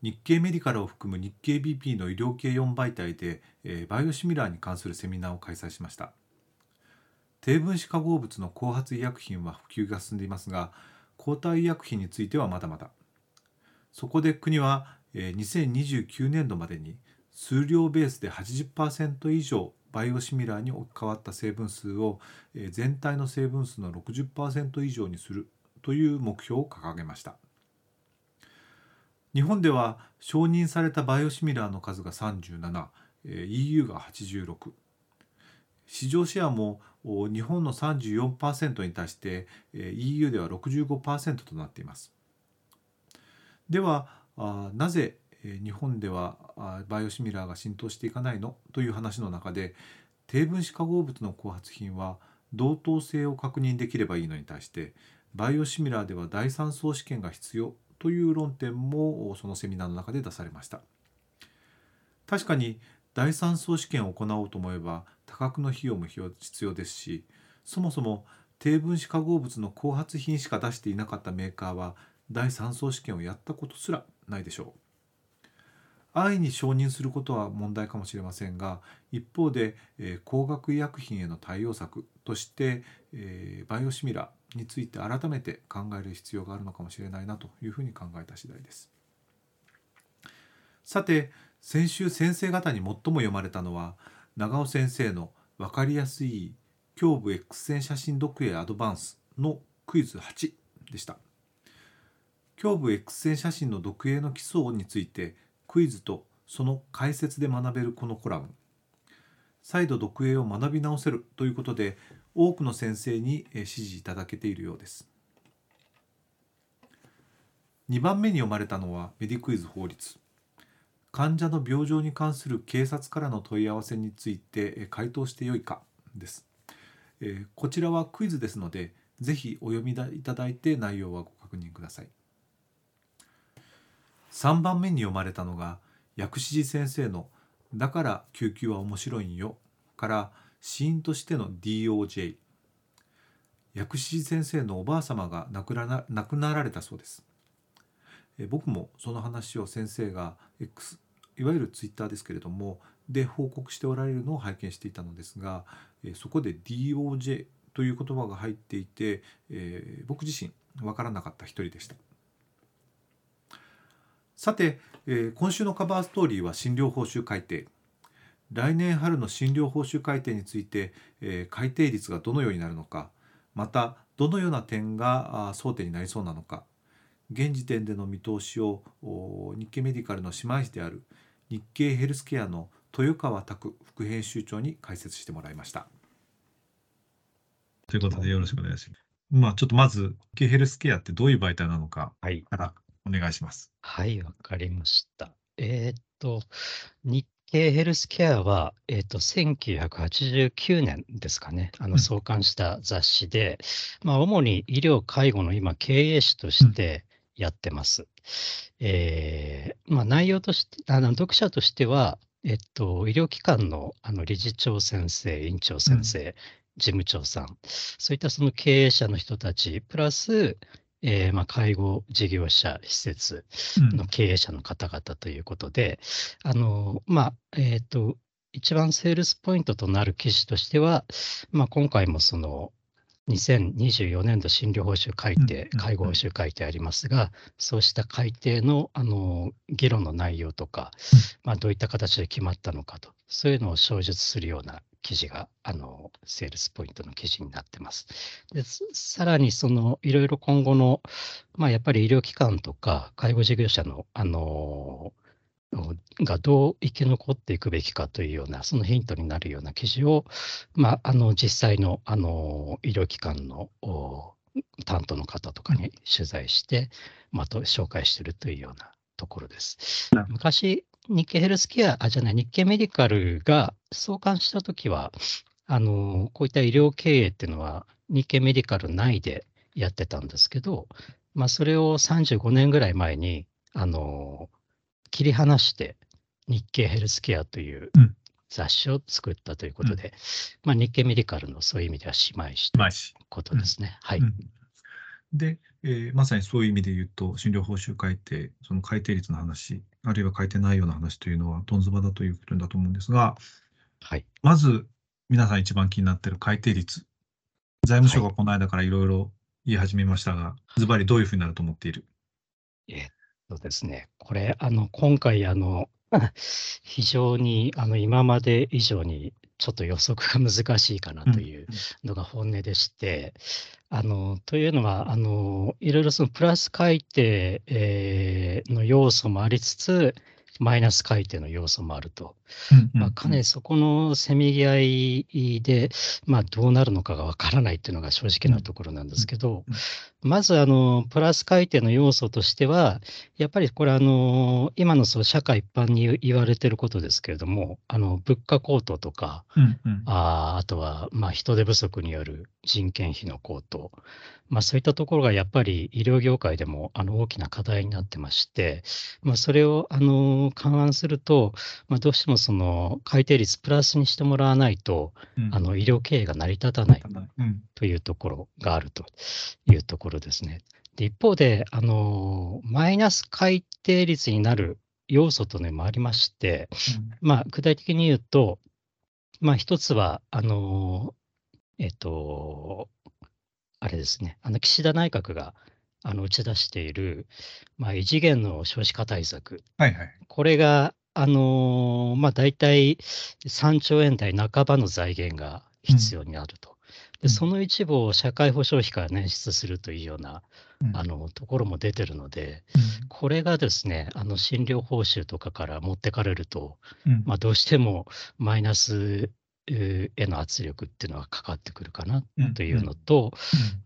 日経メディカルを含む日経 BP の医療系4媒体で、えー、バイオシミラーに関するセミナーを開催しました。低分子化合物の後発医薬品は普及が進んでいますが抗体医薬品についてはまだまだ。そこで国は、えー、2029年度までに数量ベースで80%以上バイオシミラーに置き換わった成分数を、えー、全体の成分数の60%以上にするという目標を掲げました。日本では承認されたバイオシミラーの数が37、EU が86市場シェアも日本の34%に対して EU では65%となっています。ではなぜ日本ではバイオシミラーが浸透していかないの？という話の中で低分子化合物の後発品は同等性を確認できればいいのに対してバイオシミラーでは第三層試験が必要という論点もそのセミナーの中で出されました。確かに第3層試験を行おうと思えば多額の費用も必要ですしそもそも低分子化合物の後発品しか出していなかったメーカーは第三層試験をやったことすらないでしょう。安易に承認することは問題かもしれませんが一方で、えー、高額医薬品への対応策として、えー、バイオシミラーについて改めて考える必要があるのかもしれないなというふうに考えた次第です。さて先週先生方に最も読まれたのは長尾先生の分かりやすい胸部 X 線写真読影アドバンスのクイズ8でした。胸部 X 線写真の読影の基礎についてクイズとその解説で学べるこのコラム。再度読影を学び直せるということで多くの先生に支持いただけているようです。2番目に読まれたのはメディクイズ法律。患者の病状に関する警察からの問い合わせについて回答してよいかです。こちらはクイズですのでぜひお読みいただいて内容はご確認ください。3番目に読まれたのが薬師寺先生の「だから救急は面白いんよ」から「死因としての DOJ 薬師寺先生のおばあ様が亡くな亡くなられたそうです。え僕もその話を先生が X いわゆるツイッターですけれどもで報告しておられるのを拝見していたのですがえそこで DOJ という言葉が入っていて、え、僕自身分からなかった一人でした。さて、えー、今週のカバーストーリーは診療報酬改定来年春の診療報酬改定について、えー、改定率がどのようになるのかまたどのような点が争点になりそうなのか現時点での見通しを日経メディカルの姉妹誌である日経ヘルスケアの豊川拓副編集長に解説してもらいました。ということでよろしくお願いします。まあ、ちょっとまず、日経ヘルスケアってどういう媒体なのかからお願いします。はい、わ、かりました。えー、っと、日経ヘルスケアは、えっ、と、1989年ですかね、あの、創刊した雑誌で、まあ、主に医療・介護の今、経営士としてやってます。えー、まあ、内容として、あの、読者としては、えっと、医療機関のあの理事長先生、院長先生、事務長さん、そういったその経営者の人たち、プラス、えー、まあ、介護事業者、施設の経営者の方々ということで、うん、あの、まあ、えっ、ー、と、一番セールスポイントとなる記事としては、まあ、今回もその、2024年度診療報酬改定、介護報酬改定ありますが、そうした改定のあの議論の内容とか、まあ、どういった形で決まったのかと、そういうのを詳述するような記事が、あの、セールスポイントの記事になってます。でさらに、その、いろいろ今後の、まあ、やっぱり医療機関とか、介護事業者の、あの、がどう生き残っていくべきかというような、そのヒントになるような記事を、まあ、あの、実際の、あの、医療機関の担当の方とかに取材して、まあ、と紹介しているというようなところです。昔、日経ヘルスケア、あ、じゃない、日経メディカルが創刊したときは、あの、こういった医療経営っていうのは、日経メディカル内でやってたんですけど、まあ、それを35年ぐらい前に、あの、切り離して、日経ヘルスケアという雑誌を作ったということで、うん、まあ、日経メディカルのそういう意味では姉妹誌ということですね。はい。で、えー、まさにそういう意味で言うと、診療報酬改定、その改定率の話、あるいは改定内容の話というのは、どんずばだということだと思うんですが、はい、まず、皆さん一番気になっている改定率。財務省がこの間からいろいろ言い始めましたが、ズバリどういうふうになると思っている？えっとですね、これ、あの今回あの、非常にあの今まで以上にちょっと予測が難しいかなというのが本音でして、あのというのはあの、いろいろそのプラス改定、えー、の要素もありつつ、マイナス改定の要素もあると、まあ、かなりそこのせめぎ合いで、まあ、どうなるのかがわからないっていうのが正直なところなんですけど、まずあのプラス改定の要素としては、やっぱりこれあの、今のその社会一般に言われてることですけれども、あの物価高騰とか、ああとはまあ人手不足による人件費の高騰、まあ、そういったところがやっぱり医療業界でもあの大きな課題になってまして、まあ、それをあの勘案すると、まあ、どうしてもその改定率プラスにしてもらわないと、うん、あの医療経営が成り立たないというところがあるというところですね。で一方であの、マイナス改定率になる要素というのもありまして、うん、まあ、具体的に言うと、まあ、一つは、あのえっと、あれですね、あの岸田内閣があの打ち出している、まあ、異次元の少子化対策、はいはい、これが、あのー、まあ、大体3兆円台半ばの財源が必要になると。うん、でその一部を社会保障費から捻出するというような、うん、あのところも出てるので、うん、これがですね、あの診療報酬とかから持ってかれると、まあ、どうしてもマイナスへの圧力っていうのはかかってくるかなというのと、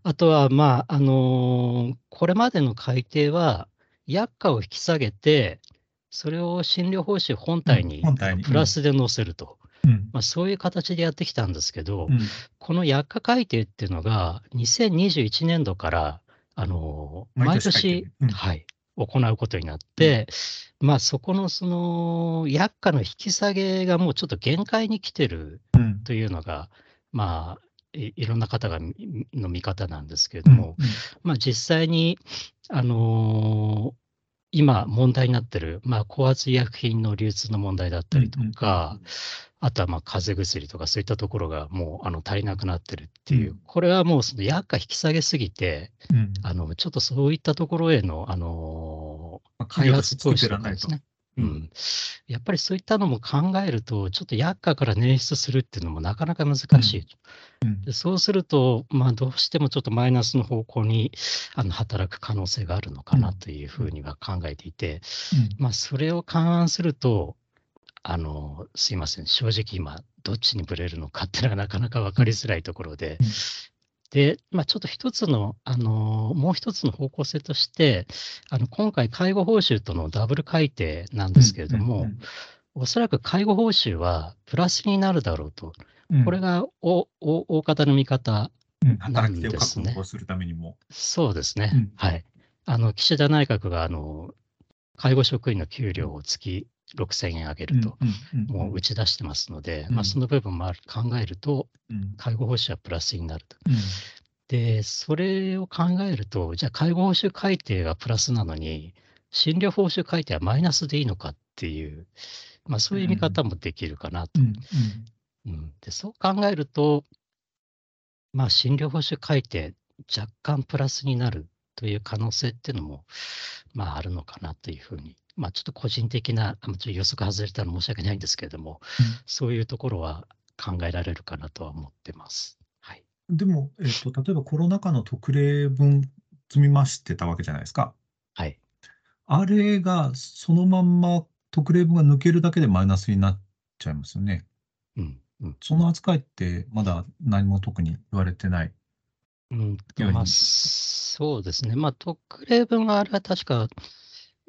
あとは、まあ、あのこれまでの改定は、薬価を引き下げて、それを診療報酬本体にプラスで載せると。まあ、そういう形でやってきたんですけど、うん、この薬価改定っていうのが、2021年度から、あの毎年、うん、はい、行うことになって、まあ、そこのその薬価の引き下げがもうちょっと限界に来てるというのが、うん、まあい、いろんな方がの見方なんですけれども、うんうん、まあ、実際に、あのー、今問題になってる、まあ、高圧医薬品の流通の問題だったりとか、あとはまあ風邪薬とかそういったところがもうあの足りなくなってるっていう、うん、これはもうその薬価引き下げすぎて、うん、あのちょっとそういったところへの、あのー、開発投資と。かですね。うん、やっぱりそういったのも考えると、ちょっと薬価から捻出するっていうのもなかなか難しいと。うん、でそうすると、まあ、どうしてもちょっとマイナスの方向にあの働く可能性があるのかなというふうには考えていて、うん、まあ、それを勘案すると、あの、すいません、正直今、どっちにぶれるのかっていうのはなかなか分かりづらいところで、うん、で、まあ、ちょっと一つの、あの、もう一つの方向性として、あの、今回、介護報酬とのダブル改定なんですけれども、うんうんうん、おそらく介護報酬はプラスになるだろうと、うん、これがおお大方の見方なんですね。するためにも。そうですね。うん、はい。あの、岸田内閣が、あの、介護職員の給料を月6000円上げると、もう打ち出してますので、まあ、その部分も考えると、介護報酬はプラスになると。で、それを考えると、じゃあ介護報酬改定がプラスなのに、診療報酬改定はマイナスでいいのかっていう、まあ、そういう見方もできるかなと。うん、でそう考えると、まあ、診療報酬改定、若干プラスになるという可能性っていうのも、まあ、あるのかなというふうにまあ、ちょっと個人的な、ちょっと予測外れたら申し訳ないんですけれども、うん、そういうところは考えられるかなとは思ってます。はい、でも、えっと、例えばコロナ禍の特例分積み増してたわけじゃないですか。はい。あれがそのまんま特例分が抜けるだけでマイナスになっちゃいますよね。うんうん、その扱いってまだ何も特に言われてない。うんまあ、そうですね。まあ、特例分があれは確か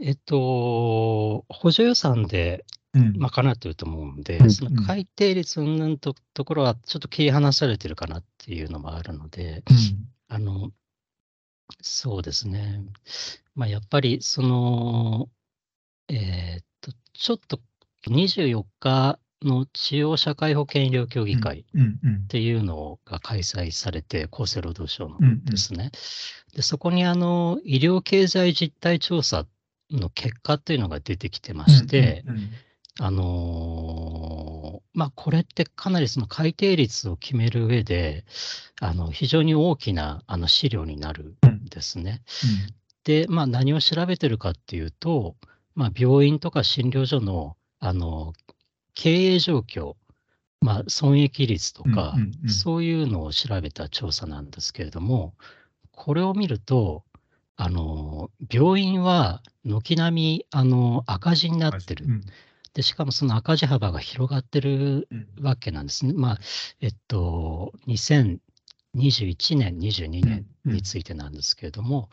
えっと、補助予算でうん。賄ってると思うんで、うんその改定率のとところはちょっと切り離されてるかなっていうのもあるので、うんあの、そうですね。まあ、やっぱり、その、えーっと、ちょっと24日の中央社会保険医療協議会うんうんっていうのが開催されて、厚生労働省のうんうんですね。で、そこにあの、医療経済実態調査の結果っていうのが出てきてまして、うんうんあのーまあ、これってかなりその改定率を決める上で、あの、非常に大きなあの資料になるんですね。で、まあ、何を調べてるかっていうと、まあ、病院とか診療所の、あの、経営状況、まあ、損益率とか、うんうんうん。そういうのを調べた調査なんですけれども、これを見ると、あの、病院は軒並み、あの、赤字になってる。う。ん。で、しかもその赤字幅が広がってるうん。わけなんですね。まあ、えっと、2021年、22年についてなんですけれども、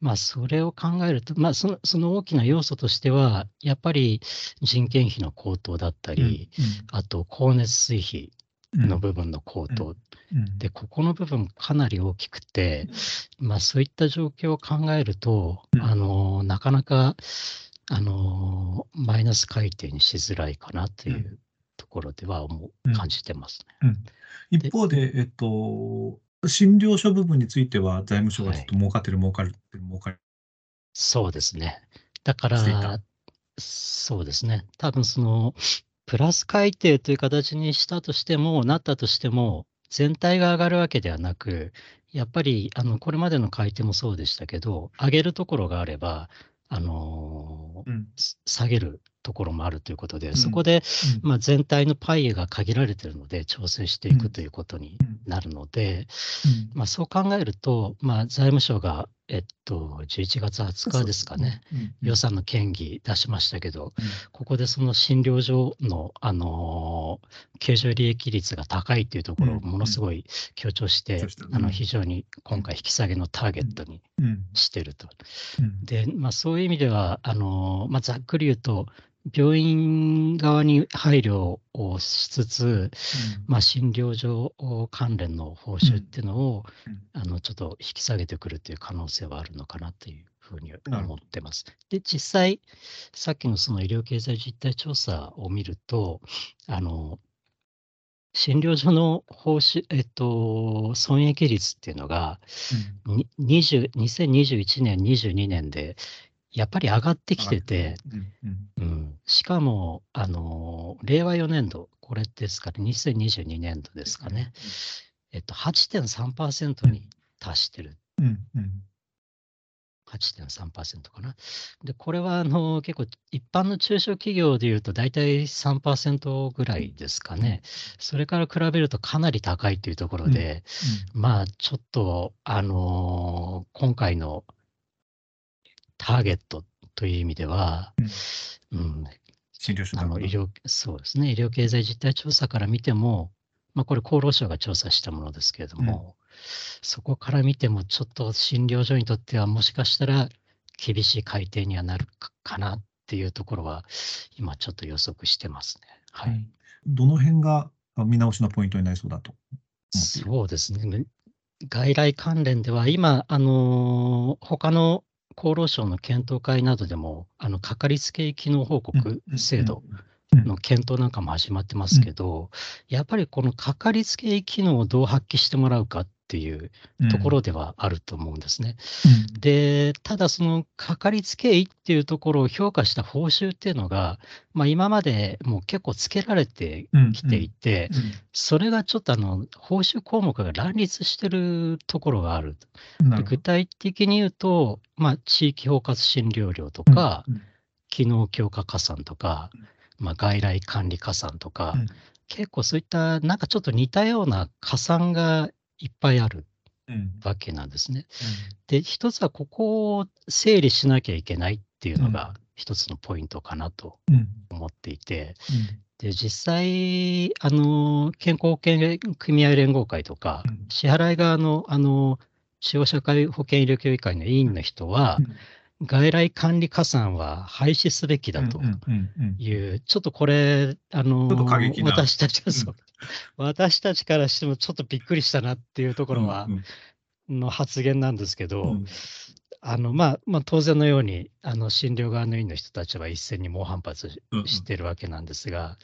まあ、それを考えると、まあその、その大きな要素としては、やっぱり人件費の高騰だったり、あと、光熱水費うんの部分の高騰、うん。で、ここの部分かなり大きくて、まあそういった状況を考えると、うん。あの、なかなか、あの、マイナス改定にしづらいかなといううところでは思ううん。感じてますね。一方で、えっと、診療所部分については財務省がちょっと儲かってる、儲かるって儲かる。そうですね。だから、そうですね。多分その、プラス改定という形にしたとしても、なったとしても、全体が上がるわけではなく、やっぱり、あの、これまでの改定もそうでしたけど、上げるところがあれば、あの下げるところもあるということで、ん。そこで、うん。まあ、全体のパイが限られているので、調整していくということにうんなるので、うん。まあ、そう考えると、まあ、財務省が、えっと、11月20日ですかね、。予算の権議出しましたけど、うん。ここでその診療所の、あのー経常利益率が高いというところをうん。ものすごい強調して、あのうん非常に今回引き下げのターゲットにうん。してると。うん。で、まあ、そういう意味では、あのまあ、ざっくり言うと、病院側に配慮をしつつ、まあ、診療所関連の報酬っていうのを、うん。あのちょっと引き下げてくるという可能性はあるのかなというふうに思ってます。で、実際、さっきのその医療経済実態調査を見ると、あの診療所の報酬、えっと、損益率っていうのが、に20 2021年、22年で、やっぱり上がってきてて、うんうんうん、しかも、あの、令和4年度、これですかね、2022年度ですかね、えっと、8.3%に達してる。うんうん。8.3%かな。で、これはあの結構一般の中小企業でいうと大体3%ぐらいですかね。それから比べるとかなり高いというところで、まあちょっと、あのー今回のターゲットという意味では、うん、の医療、そうですね、医療経済実態調査から見ても、まあ、これ、厚労省が調査したものですけれども、そこから見ても、ちょっと診療所にとっては、もしかしたら厳しい改定にはなるかかなっていうところは、今、ちょっと予測してますね。はい。うん。どの辺があ見直しのポイントになりそうだと？そうですね。外来関連では、今、あのー他の厚労省の検討会などでも、あの、かかりつけ医機能報告制度の検討なんかも始まってますけど、やっぱりこのかかりつけ医機能をどう発揮してもらうかっていうところではあると思うんですね。で、ただそのかかりつけ医っていうところを評価した報酬っていうのが、まあ今までもう結構つけられてきていて、それがちょっとあの、報酬項目が乱立してるところがある。で具体的に言うと、まあ地域包括診療料とか、機能強化加算とか、まあ外来管理加算とか、うん。結構そういったなんかちょっと似たような加算がいっぱいあるわけなんですね。で、一つはここを整理しなきゃいけないっていうのが一つのポイントかなと思っていて、で、実際、あの、健康保険組合連合会とか、支払い側の、あの、中央社会保険医療協議会の委員の人は、外来管理加算は廃止すべきだとうんうんうんいう、ちょっとこれ、あの私たちはそう、私たちからしてもちょっとびっくりしたなっていうところは、うんの発言なんですけど、うん。あのまあまあ、当然のようにあの診療側の院の人たちは一斉に猛反発してるわけなんですが、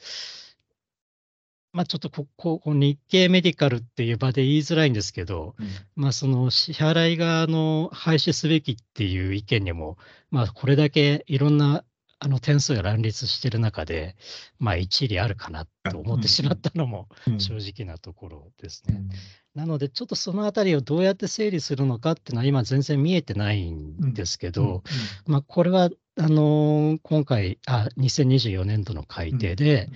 まあ、ちょっとこここ日経メディカルっていう場で言いづらいんですけど、うん。まあ、その支払い側の廃止すべきっていう意見にも、まあ、これだけいろんなあの点数が乱立してる中で、まあ、一理あるかなと思ってしまったのもうん。正直なところですね。うん。なので、ちょっとそのあたりをどうやって整理するのかっていうのは、今、全然見えてないんですけど、まあ、これはあのー今回あ、2024年度の改定でうん、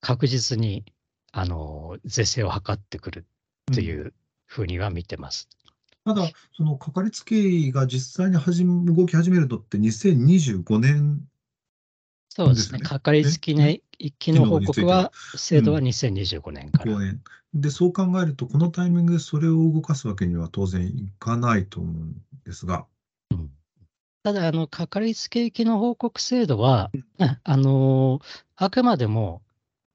確実に、あのー是正を図ってくるというん。うふうには見てます。ただ、そのかかりつけ医が実際に始め動き始めるのって2025年、そうですね、ですね。かかりつきね、機能報告は、制度は2025年から。5年。で、そう考えると、このタイミングでそれを動かすわけには当然いかないと思うんですが。ただ、あの、かかりつけ医機能報告制度は、あのーあくまでも、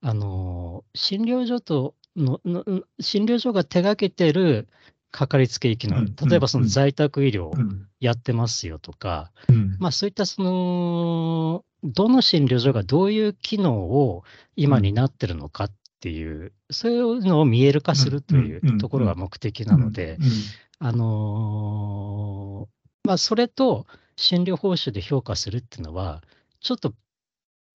あのー診療所とのの、の診療所が手がけてるかかりつけ医機能、うん。例えばそのうん。在宅医療うん。やってますよとか、うん。まあそういったその、どの診療所がどういう機能を今になってるのかっていう、そういうのを見える化するというところが目的なので、うん。あのーまあ、それと診療報酬で評価するっていうのは、ちょっと、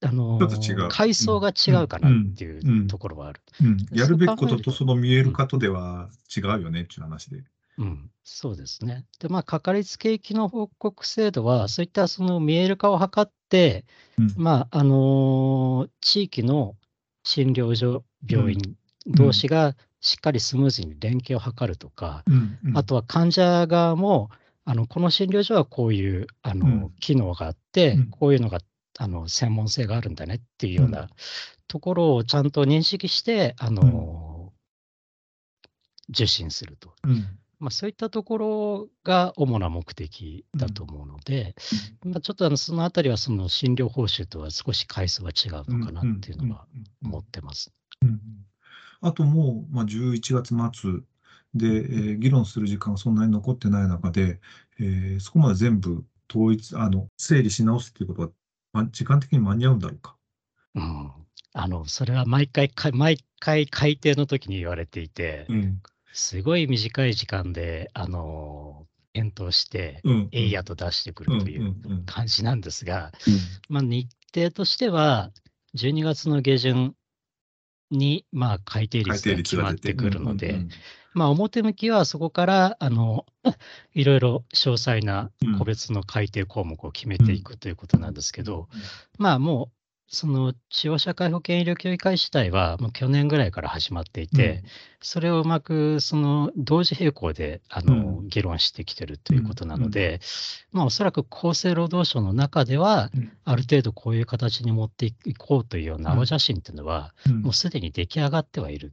あのー階層が違うかなっていうところはある。うん。やるべきこととその見える化とでは違うよねっていう話で。うん、そうですね。で、まあ、かかりつけ医機能報告制度は、そういったその見える化を図って、うん。まあ、あのー地域の診療所、病院同士がしっかりスムーズに連携を図るとか、うん。うん。あとは患者側も、あのこの診療所はこういうあの、うん。機能があって、うん。こういうのがあの専門性があるんだねっていうよううなところをちゃんと認識して、あの受診すると。うんまあ、そういったところが主な目的だと思うので、まあ、ちょっとあのそのあたりはその診療報酬とは少し階層は違うのかなっていうのは思ってます。うんあともう、まあ、11月末で、えー議論する時間がそんなに残ってない中で、えーそこまで全部統一、あの、整理し直すっていうことは、まあ、時間的に間に合うんだろうか？うん、あのそれは毎回か、毎回改定の時に言われていて、うん。すごい短い時間で、あの検討して、うん。えいやと出してくるという感じなんですが、まあ、日程としては、12月の下旬に、まあ、改定率が決まってくるので、まあ、表向きはそこから、あの、いろいろ詳細なうん。個別の改定項目を決めていくということなんですけど、まあもう、その地方社会保険医療協議会自体は、もう去年ぐらいから始まっていて、それをうまく、その同時並行で、あの、う議論してきてるということなので、まあおそらく厚生労働省の中では、うん。ある程度こういう形に持っていこうというような青写真っていうのは、うん。もうすでに出来上がってはいる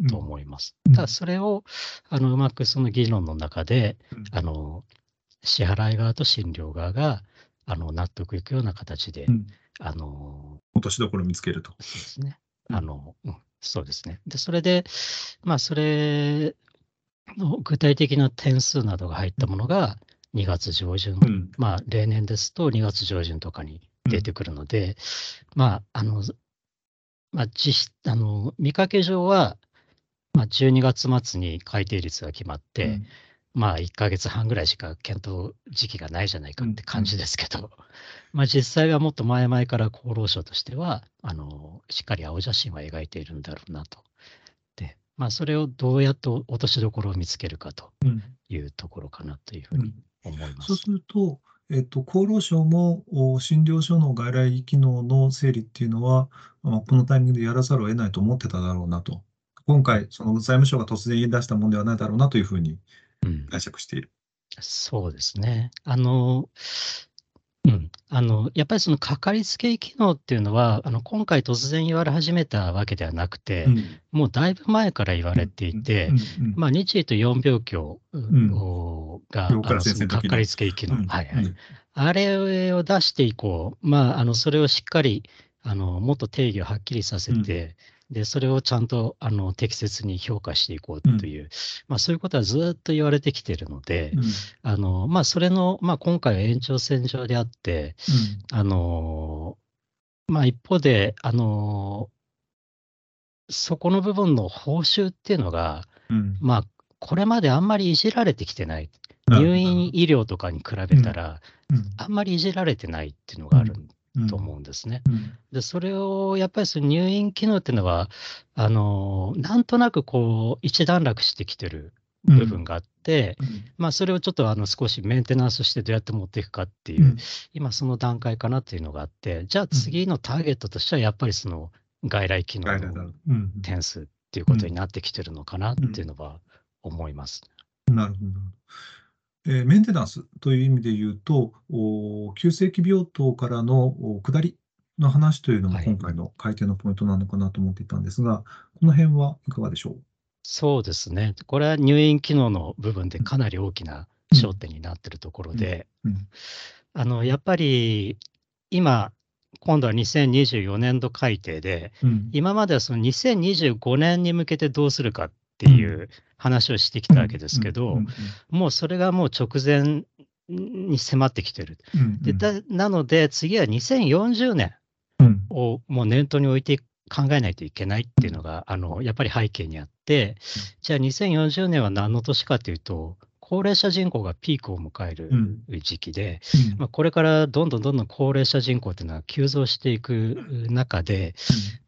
うん。と思います。うん。ただそれをあのうまくその議論の中でうん。あの支払い側と診療側があの納得いくような形で、うんあの落としどころ見つけると。そうですね。うんあの、うんそうですね。で、それで、まあ、それの具体的な点数などが入ったものが2月上旬、うんまあ、例年ですと2月上旬とかに出てくるので、まあ、あの、まあ、実質、あの、見かけ上は、まあ、12月末に改定率が決まって、うんまあ、1ヶ月半ぐらいしか検討時期がないじゃないかって感じですけど、まあ、実際はもっと前々から厚労省としては、あの、しっかり青写真は描いているんだろうなと。で、まあ、それをどうやって落としどころを見つけるかとうんいうところかなというふううんに思います。そうすると、えっと、厚労省もお診療所の外来機能の整理っていうのは、まあこのタイミングでやらざるを得ないと思ってただろうなと。今回、その財務省が突然言い出したものではないだろうなというふうにうん解釈している。そうですね。あの、うん、あのやっぱりそのかかりつけ医機能っていうのは、あの今回突然言われ始めたわけではなくて、うん。もうだいぶ前から言われていて、うん。うん。まあ、日医と4病棟ん。おが、病からあの先生の時の。そのかかりつけ医機能、うん。はいはい。うん。あれを出していこう、まあ、あのそれをしっかりあのもっと定義をはっきりさせて、でそれをちゃんとあの適切に評価していこうという、まあ、そういうことはずっと言われてきているので、うん。あのまあ、それの、まあ、今回は延長線上であって、あのまあ、一方で、あのそこの部分の報酬っていうのが、うん。うんまあ、これまであんまりいじられてきてない。入院医療とかに比べたら、うん。あんまりいじられてないっていうのがあるうんと思うんですね。うん。で、それをやっぱりその入院機能っていうのは、あのなんとなくこう、一段落してきてる部分があって、うん。まあ、それをちょっとあの少しメンテナンスしてどうやって持っていくかっていう、うん。今その段階かなっていうのがあって、じゃあ次のターゲットとしてはやっぱりその外来機能のうん。点数っていうことになってきてるのかなっていうのは思います。なるほど。えーメンテナンスという意味で言うと、お急性期病棟からのお下りの話というのもはい。今回の改定のポイントなのかなと思っていたんですが、この辺はいかがでしょう？そうですね。これは入院機能の部分でかなり大きな焦点になってるところで、やっぱり今、今度は2024年度改定で、うん。今まではその2025年に向けてどうするかっていう話をしてきたわけですけど、うんもうそれがもう直前に迫ってきてる。うんでだなので、次は2040年うん。をもう念頭に置いて考えないといけないっていうのが、あのやっぱり背景にあって、じゃあ2040年は何の年かというと、高齢者人口がピークを迎えるうん。時期で、うん。まあ、これからどんどんどんどん高齢者人口っていうのは急増していく中で、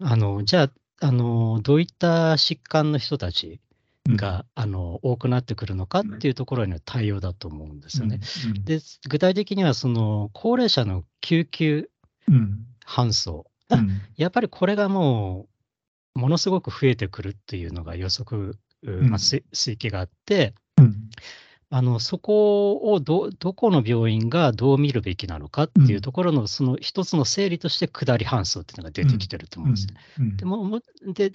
あのじゃああの、どういった疾患の人たちうん。が、あの多くなってくるのかっていうところへの対応だと思うんですよね。うんで具体的にはその高齢者の救急うん。搬送、うん。やっぱりこれがもう、ものすごく増えてくるっていうのが予測、ううん。まあ、推推計があって、うんあのそこをどどこの病院がどう見るべきなのかっていうところの、その一つの整理として下り搬送っていうのが出てきてると思うんですね。うん。でももで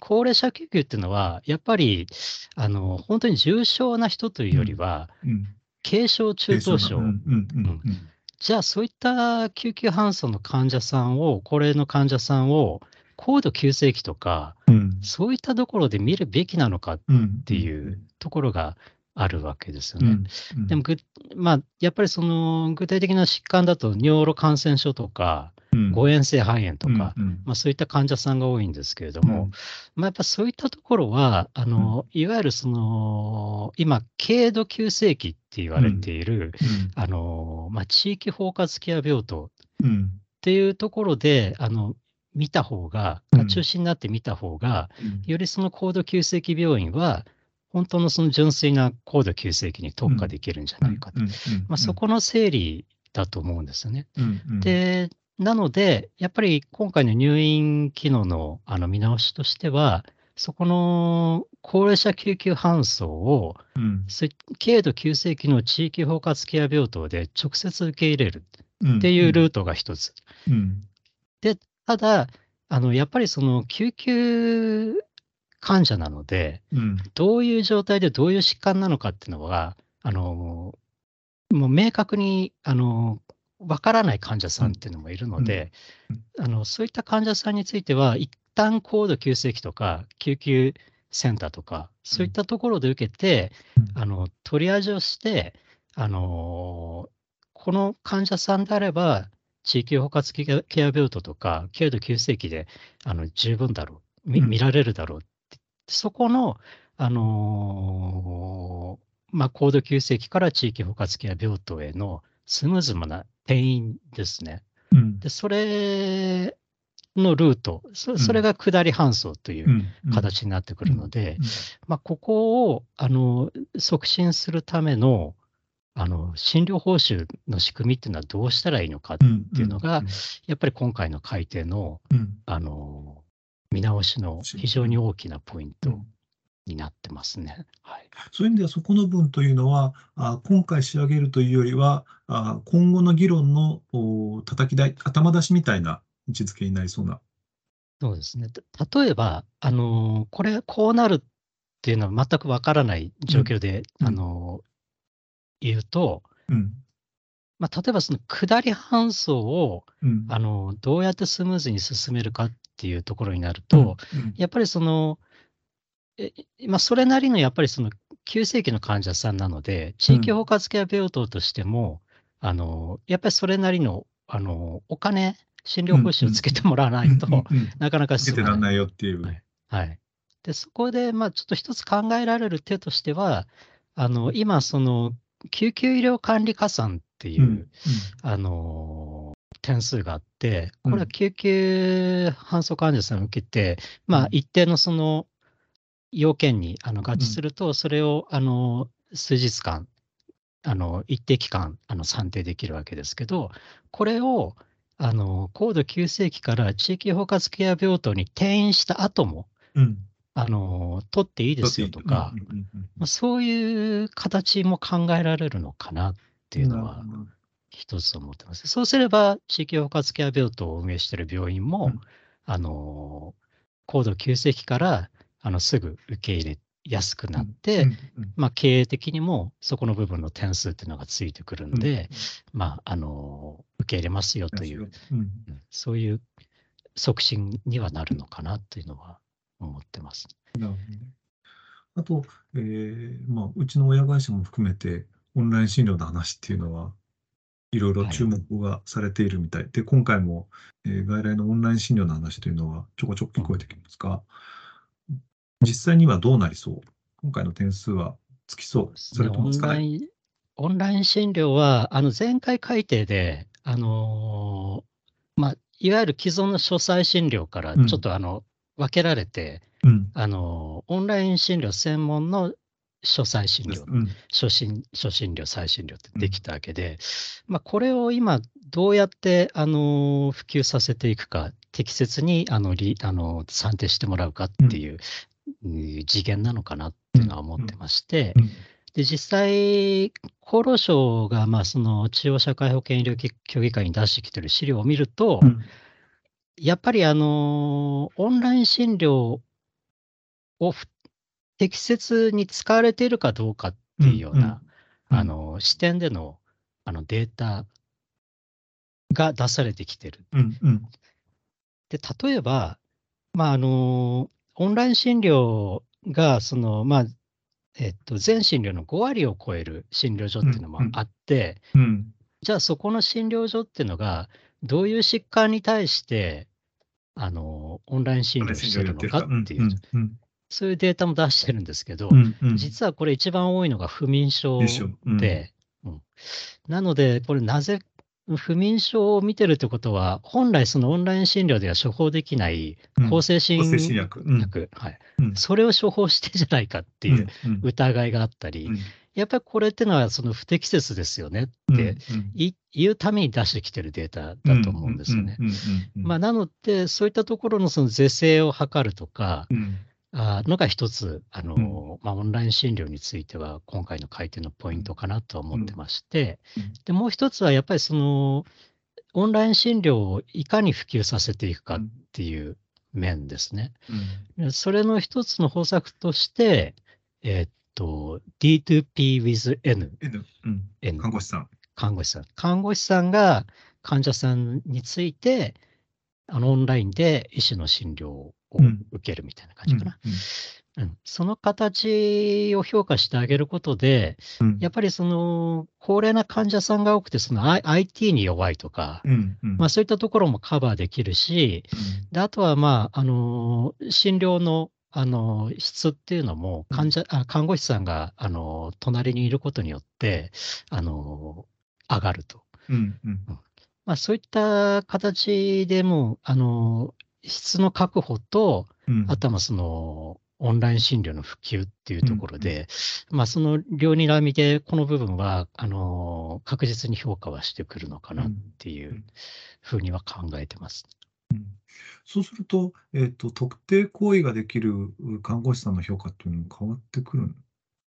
高齢者救急っていうのは、やっぱりあの本当に重症な人というよりは、うん。軽症、中等症、じゃあそういった救急搬送の患者さんを、高齢の患者さんを、高度急性期とか、うん。そういったところで見るべきなのかっていうところがあるわけですよね。うんうん。でもぐ、まあ、やっぱりその具体的な疾患だと、尿路感染症とか、うん。誤嚥性肺炎とか、うんうん。まあ、そういった患者さんが多いんですけれども、うん。まあ、やっぱそういったところは、あのいわゆるその今、軽度急性期って言われている、あのまあ、地域包括ケア病棟っうん。ていうところで、あの見た方が、うん。中心になって見た方が、うん。よりその高度急性期病院は、本当のその純粋な高度急性期に特化できるんじゃないかと。うんうんまあ、そこの整理だと思うんですよね。うんうんで、なので、やっぱり今回の入院機能のあの見直しとしては、そこの高齢者救急搬送を、うん軽度急性期の地域包括ケア病棟で直接受け入れるうんっていうルートが一つ。うんただ、あのやっぱりその救急患者なので、うん。どういう状態でどういう疾患なのかっていうのは、あのもう明確にあのわからない患者さんっていうのもいるので、あのそういった患者さんについては、一旦高度急性期とか、救急センターとか、そういったところで受けて、うん。あのトリアージをして、あのこの患者さんであれば、地域包括ケア病棟とか、軽度急性期であの十分だろう、みうん。見られるだろうって、そこの、あのーまあ、高度急性期から地域包括ケア病棟へのスムーズな転院ですね。うん。で、それのルート、そそれが下り搬送といううん。形になってくるので、うん。まあ、ここをあの促進するためのあの診療報酬の仕組みっていうのはどうしたらいいのかっうんていうのが、やっぱり今回の改定のうん。あの見直しの非常に大きなポイントになってますね。はい。そういう意味では、そこの分というのは、あ今回仕上げるというよりは、あ今後の議論のお叩き台、頭出しみたいな位置づけになりそうな。そうですね。た例えば、あのーこれ、こうなるっていうのは全くわからない状況で、うんあのー言うと、うん。まあ、例えばその下り搬送を、うん。あのーどうやってスムーズに進めるかっていうところになると、うん、やっぱりその、えまあ、それなりのやっぱりその急性期の患者さんなので、地域包括ケア病棟としても、あのやっぱりそれなりのあのお金、診療報酬をつけてもらわないと、うんうんうんなかなかつけてらんないよっていう。はいはい。で、そこで、まあ、ちょっと一つ考えられる手としては、あの今、その救急医療管理加算っていう、うんあの点数があって、うん。これは救急搬送患者さんを受けて、まあ、うん。一定のその要件にあの合致すると、それをあの数日間、あの一定期間あの算定できるわけですけど、これをあの高度急性期から地域包括ケア病棟に転院した後も、うん。あの取っていいですよとか、うんうんうんまあ、そういう形も考えられるのかなっていうのは一つ思ってます。そうすれば、地域包括ケア病棟を運営している病院も、うん。あの高度急性期からあのすぐ受け入れやすくなって、まあ、経営的にもそこの部分の点数っていうのがついてくるんで、まあ、あの受け入れますよという、そういう促進にはなるのかなというのは思ってます。なるほどね。あと、えーまあ、うちの親会社も含めて、オンライン診療の話っていうのは、いろいろ注目がされているみたい。で、今回も、えー外来のオンライン診療の話というのはちょこちょこ聞こえてきますが、実際にはどうなりそう？今回の点数はつきそう？それともつか？ないオンライン診療は、あの前回改定で、あのーまあ、いわゆる既存の書斎診療からうんちょっとあの、分けられて、うん。あのーオンライン診療専門の書斎診療、うん。初診初診療、再診療ってできたわけで、まあ、これを今、どうやって、あのー普及させていくか、適切にあのりあの算定してもらうかっていう、うん。次元なのかなっていうのは思ってまして、うん。で実際、厚労省がまあその中央社会保険医療協議会に出してきてる資料を見ると、うん。やっぱりあのオンライン診療をふ適切に使われているかどうかっていうような、うんあの視点でのあのデータが出されてきてる。うん。うん。で例えば、まああのオンライン診療がその、まあえっと、全診療の5割を超える診療所っていうのもうんうんあって、うん。じゃあそこの診療所っていうのが、どういう疾患に対して、あのオンライン診療してるのかっていう、うん。そういうデータも出してるんですけど、うん。うん。実はこれ一番多いのが不眠症でうん。なので、これなぜ不眠症を見てるってことは、本来そのオンライン診療では処方できないうん。抗精神薬。うん。薬はい。うん。それを処方してんじゃないかっていううん疑いがあったり、うん。やっぱりこれってのはその不適切ですよねってい言うために出してきてるデータだと思うんですよね。なので、そういったところのその是正を図るとか、うんあのが一つ、あのうんまあ、オンライン診療については、今回の改定のポイントかなとは思ってまして、うんでもう一つはやっぱりその、オンライン診療をいかに普及させていくかっていう面ですね。でそれの一つの方策として、えーっと、D2P with N。N 看護師さん。看護師さん。看護師さんが患者さんについて、あのオンラインで医師の診療をうん。受けるみたいな感じかな。うんその形を評価してあげることで、うん。やっぱりその高齢な患者さんが多くて、その IT に弱いとか、うんうん。まあ、そういったところもカバーできるし、であとは、まあ、あの診療のあの質っていうのも患者、あ看護師さんがあの隣にいることによってあの上がると。うんうん。まあ、そういった形でもうあの質の確保と、うんあとはまあそのオンライン診療の普及っていうところで、まあ、その両にらみで、この部分はあの確実に評価はしてくるのかなっていうふうには考えてます。うんそうすると、えっと、特定行為ができるう看護師さんの評価っていうのも変わってくるん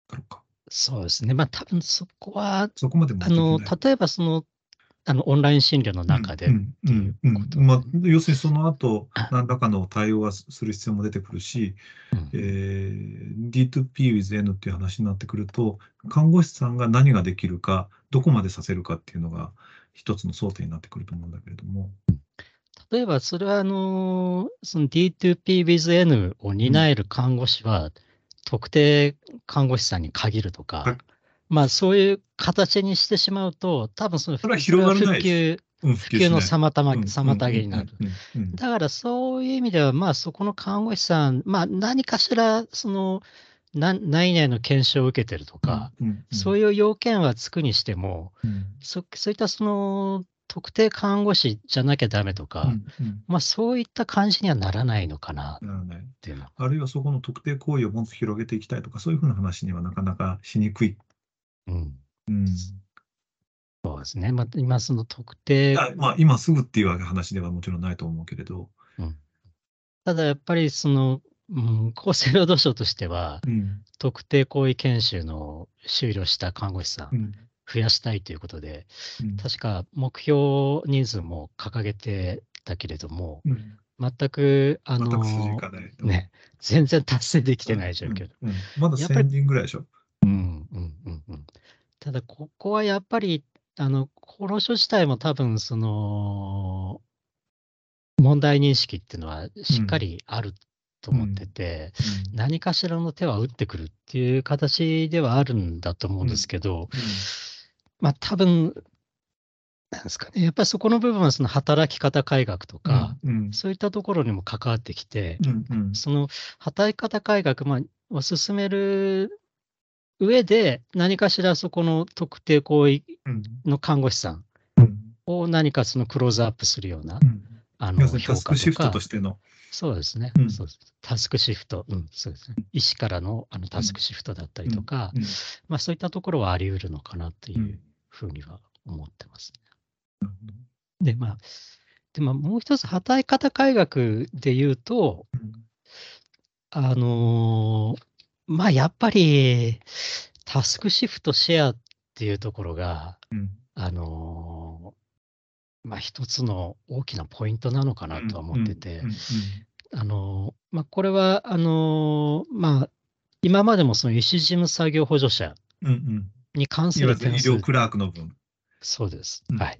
だろうか？そうですね。まあ、多分そこは、そこまであの。例えばその、あの、オンライン診療の中で要するにその後あ。何らかの対応はすする必要も出てくるし、うん。えー D2P with N っていう話になってくると、看護師さんが何ができるか、どこまでさせるかっていうのが一つの争点になってくると思うんだけれども。例えば、それは、あの、その D2P with N を担える看護師は、特定看護師さんに限るとはか、まあ、そういう形にしてしまうと、多分そのそれは広がらない普及、うん、普及の妨げになる。だからそういう意味では、まあそこの看護師さん、まあ何かしら、その、な内々の検証を受けてるとか、そういう要件はつくにしても、うんそそういったその特定看護師じゃなきゃダメとか、うんうんまあそういった感じにはならないのかなっならないていうのは。あるいはそこの特定行為をもっと広げていきたいとか、そういうふうな話にはなかなかしにくい。うん、うんそうですね。まあ今その特定、あまあ、今すぐっていう話ではもちろんないと思うけれど。ただやっぱりその、うん、厚生労働省としては、うん特定行為研修の終了した看護師さん、うん増やしたいということで、うん確か目標人数も掲げてたけれども、うん全く、あの。ね、全然達成できてない状況。うんうんまだやっぱり1000人ぐらいでしょ。うんうんうんうん。ただ、ここはやっぱり、あの、厚労省自体も多分、その、問題認識っていうのはしっかりあると思ってて、うん何かしらの手は打ってくるっていう形ではあるんだと思うんですけど、まあ多分、なんですかね、やっぱりそこの部分はその働き方改革とか、うんそういったところにも関わってきて、うんうん。その働き方改革、まあ、を進める上で、何かしらそこの特定行為うん。の看護師さんうん。を何かそのクローズアップするような、うん。あの評価とタスクシフトかとしての。そうですね、うん。そうです。タスクシフト、うん、そうですね。医師からのあのタスクシフトだったりとか、うん。まあそういったところはあり得るのかなというふうには思ってますね。で、まあ、でまあ、もう一つ、働き方改革で言うと、あのーまあ、やっぱり、タスクシフトシェアっていうところが、うん。あのーまあ、一つの大きなポイントなのかなとは思ってて。うん、うんあのーまあ、これは、あのーまあ、今までもその医師事務作業補助者うんうん。に関する点数ゆる医療、クラークの分。そうです。うんはい。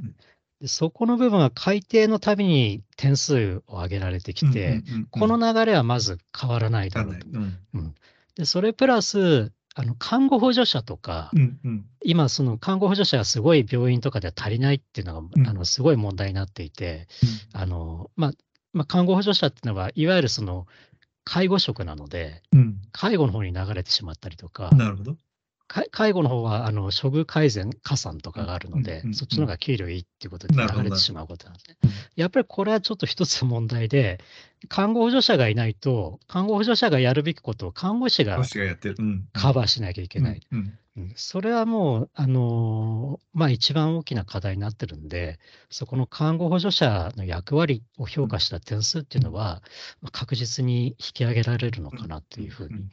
でそこの部分は改定のたびに点数を上げられてきて、うんうんうんこの流れはまず変わらないだろうと。うんでそれプラス、あの看護補助者とか、うんうん。今、その看護補助者がすごい病院とかでは足りないっていうのが、うん。あのすごい問題になっていて、あのまあまあ、看護補助者っていうのは、いわゆるその介護職なので、うん。介護の方に流れてしまったりとかう、んなるほど。か介護の方はあの処遇改善加算とかがあるので、うんうんそっちの方が給料いいっていうことで流れてしまうことなんですね。うん。やっぱりこれはちょっと一つ問題で、看護補助者がいないと、看護補助者がやるべきことを看護師がカバーしなきゃいけない。うんうん。それはもう、あのーまあ、一番大きな課題になってるんで、そこの看護補助者の役割を評価した点数っていうのは、まあ確実に引き上げられるのかなというふうに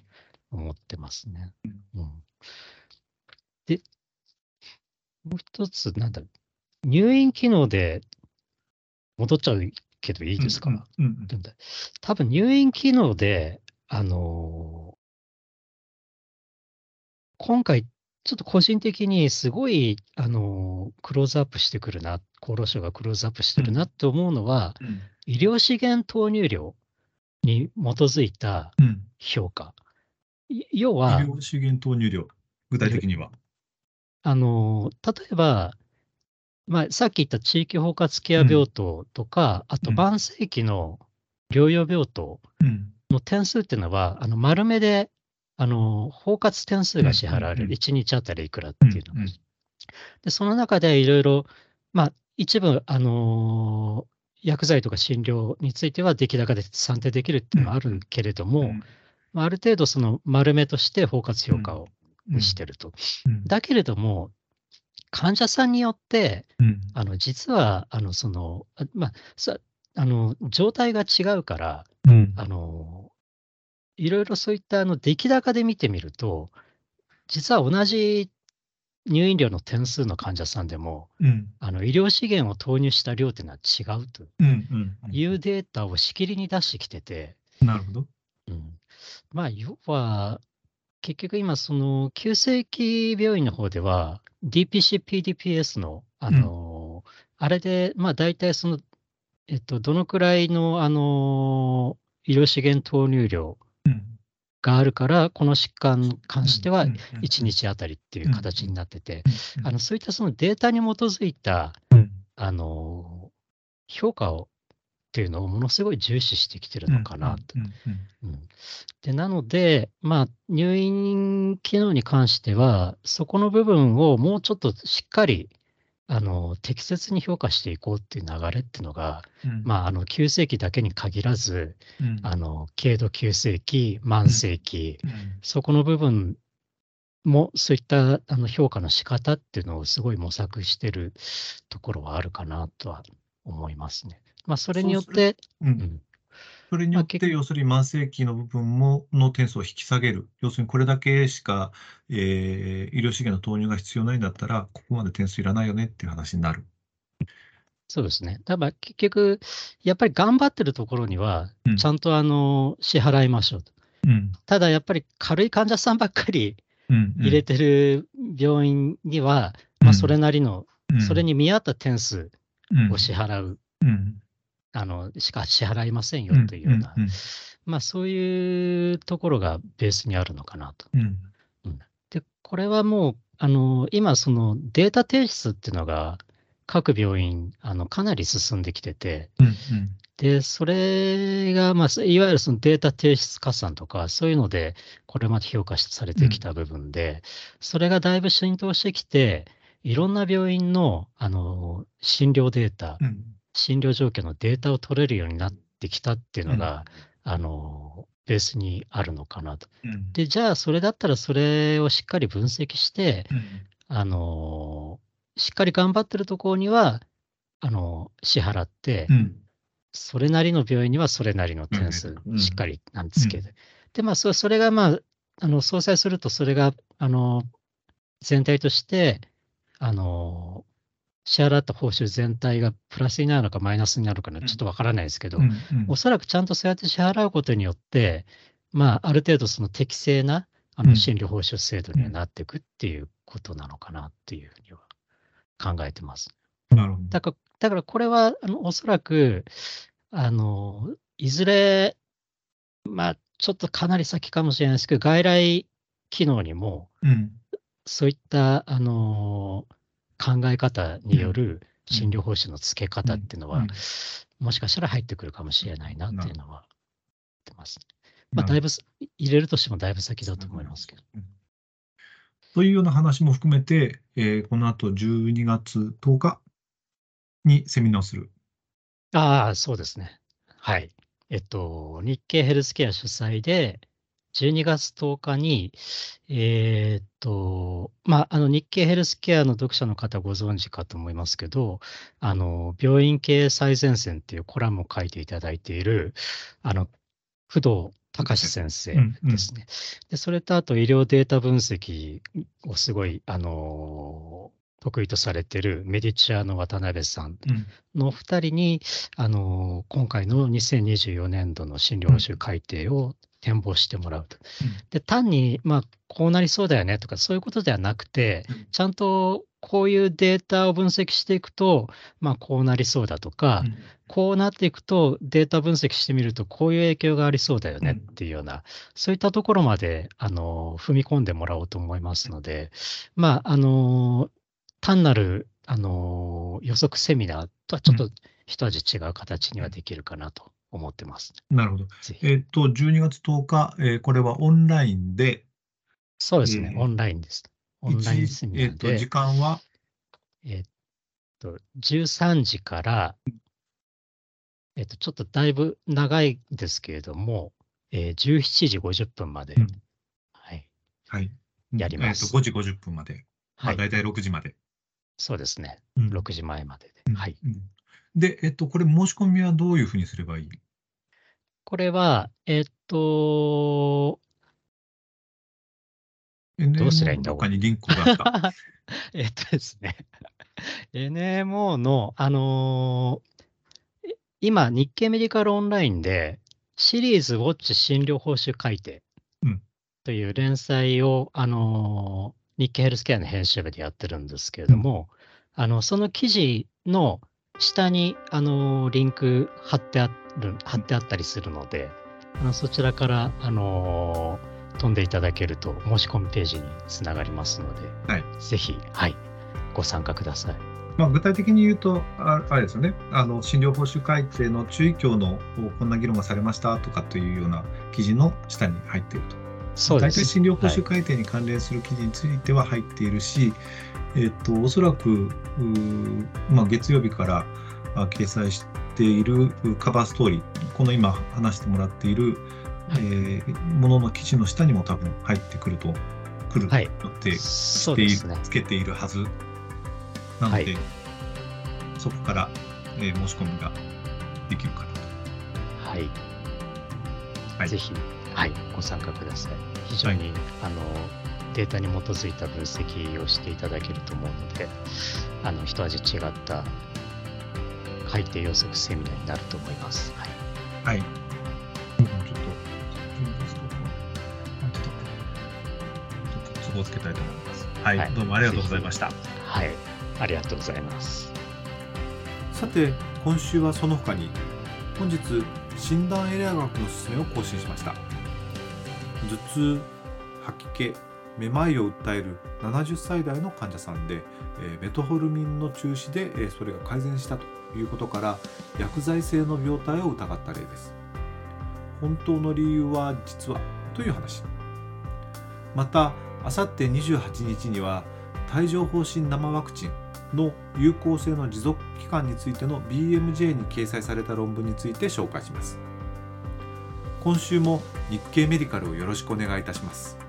思ってますね。うんで、もう一つ、なんだろう、入院機能で戻っちゃうけどいいですか、うんうんなんだ。多分入院機能で、あのー今回、ちょっと個人的にすごい、あのークローズアップしてくるな、厚労省がクローズアップしてるなって思うのは、うん。医療資源投入量に基づいたうん。評価。い要医は、療資源投入量、具体的には。あのー例えば、まあ、さっき言った地域包括ケア病棟とか、あとうん晩世紀の療養病棟うん。の点数っていうのは、あの丸めで、あの包括点数が支払われる、うんうんうん。1日あたりいくらっていうのが、うんうん。で、その中でいろいろ、まあ、一部、あのー薬剤とか診療については出来高で算定できるっていうのはあるけれども、あ、ある程度その丸めとして包括評価をうん。してると。うん。だけれども、患者さんによって、うん。あの実は、あのその、あまあ、さああの状態が違うから、うん。あのいろいろそういったあの出来高で見てみると、実は同じ入院料の点数の患者さんでも、うん。あの医療資源を投入した量っていうのは違うというデータをしきりに出してきてて、なるほど。うん、まあ、要は、結局今、その急性期病院の方では、DPC、PDPS の、あのあれで、まあ、大体その、えっと、どのくらいの、あの医療資源投入量うん。があるから、この疾患に関してはうんうん1日あたりっていう形になってて、うんあのそういったそのデータに基づいた、うん。あの評価をっていうのをものすごい重視してきてるのかなと。でなので、まあ、入院機能に関しては、そこの部分をもうちょっとしっかりあの適切に評価していこうっていう流れっていうのが、うん。まあ、あの急性期だけに限らず、うん。あの軽度急性期、慢性期、うん。そこの部分もそういったあの評価の仕方っていうのをすごい模索してるところはあるかなとは思いますね。まあ、それによって、うん。うん。それによって、要するに慢性期の部分もの点数を引き下げる。要するにこれだけしか、えー医療資源の投入が必要ないんだったら、ここまで点数いらないよねっていう話になる。そうですね。だから結局、やっぱり頑張ってるところにはうん、ちゃんとあの支払いましょうと。うん。ただやっぱり軽い患者さんばっかりうん入れてる病院には、まあ、それなりの、うん。それに見合った点数うん。を支払う、うんあのしか支払いませんようんというような、うんまあ、そういうところがベースにあるのかなと。うん。で、これはもう、あの今、そのデータ提出っていうのが、各病院、あのかなり進んできてて、うん。で、それが、まあ、いわゆるそのデータ提出加算とか、そういうので、これまで評価されてきた部分で、それがだいぶ浸透してきて、いろんな病院のあの診療データ、うん診療状況のデータを取れるようになってきたっていうのが、あのベースにあるのかなと。うん。で、じゃあ、それだったらそれをしっかり分析して、うん。あのしっかり頑張ってるところには、あの支払って、うん。それなりの病院にはそれなりの点数うん。しっかりなんですけど、で、まあ、そそれが、まあ、あの相殺すると、それが、あの、全体として、あの、支払った報酬全体がプラスになるのかマイナスになるのかちょっとわからないですけど、うんうんおそらくちゃんとそうやって支払うことによって、まあ、ある程度その適正なあうんの診療報酬制度にはなっていくっていうことなのかなっていうふうには考えてます。なるほど。だから、だからこれは、あの、おそらく、あの、いずれ、まあ、ちょっとかなり先かもしれないですけど、外来機能にも、うんそういった、あの、考え方による診療報酬の付け方っていうのは、うんもしかしたら入ってくるかもしれないなっていうのは、言ってます。まあ、だいぶす、入れるとしてもだいぶ先だと思いますけど。うんというような話も含めて、えーこの後12月10日にセミナーをする。ああ、そうですね。はい。えっと、日経ヘルスケア主催で、12月10日に、えーっと、まあ、あの、日経ヘルスケアの読者の方ご存知かと思いますけど、あの、病院経営最前線っていうコラムを書いていただいている、あの、工藤隆先生うんうんですね。で、それとあと医療データ分析をすごい、あの、得意とされているメディチュアの渡辺さんうんの2人に、あの今回の2024年度の診療報酬改定を展望してもらうと。で単に、まあ、こうなりそうだよねとかそういうことではなくてうん、ちゃんとこういうデータを分析していくと、まあ、こうなりそうだとか、うん。こうなっていくとデータ分析してみるとこういう影響がありそうだよねっていうような、そういったところまであの踏み込んでもらおうと思いますので、まあ、あの単なるあの予測セミナーとはちょっと一味違う形にはできるかなと思ってます。なるほど。えっと、12月10日、えーこれはオンラインで、そうですね、えーオンラインです。オンライン一えっと、セミナーで、時間は、えっと、13時から、えっと、ちょっとだいぶ長いですけれども、えー17時50分まで、うんはい。はい。やりますえっと、5時50分まで。まあ、はい。大体6時まで。そうですね。うん6時前までで。うんはい。うんで、えっと、これ申し込みはどういうふうにすればいい？これは、えっと、どうすりゃいいんだ？他にリンクがあった。えっとですね、NMO の、あのーえ今、日経メディカルオンラインで、シリーズウォッチ診療報酬改定うん。という連載を、あのー日経ヘルスケアの編集部でやってるんですけれども、あのその記事の下に、あのーリンク貼ってある貼ってあったりするので、あのそちらから、あのー飛んでいただけると申し込みページにつながりますので、はいぜひ、はい、ご参加ください。まあ、具体的に言うと、ああれですよね、あの診療報酬改定の注意項のこんな議論がされましたとかというような記事の下に入っていると。そうです。大体診療報酬改定に関連する記事については入っているし、えっと、おそらく、まあ、月曜日からあ掲載しているうカバーストーリー、この今話してもらっている、はいえーものの記事の下にも多分入ってくると、くるって、そうしていね。つけているはずなので、はいそこから、えー申し込みができるかなと。はい。はいぜひ、はい、ご参加ください。非常に、あのデータに基づいた分析をしていただけると思うので、あの一味違った改定予測セミナーになると思います。はい。はい。をつけたいと思います。はい、はいどうもありがとうございました。はい。ありがとうございます。さて今週はその他に本日診断エリア学の勧めを更新しました頭痛吐き気めまいを訴える70歳代の患者さんで、えーメトホルミンの中止で、えーそれが改善したということから薬剤性の病態を疑った例です。本当の理由は実はという話。またあさって28日には帯状疱疹生ワクチンの有効性の持続期間についての BMJ に掲載された論文について紹介します。今週も日経メディカルをよろしくお願いいたします。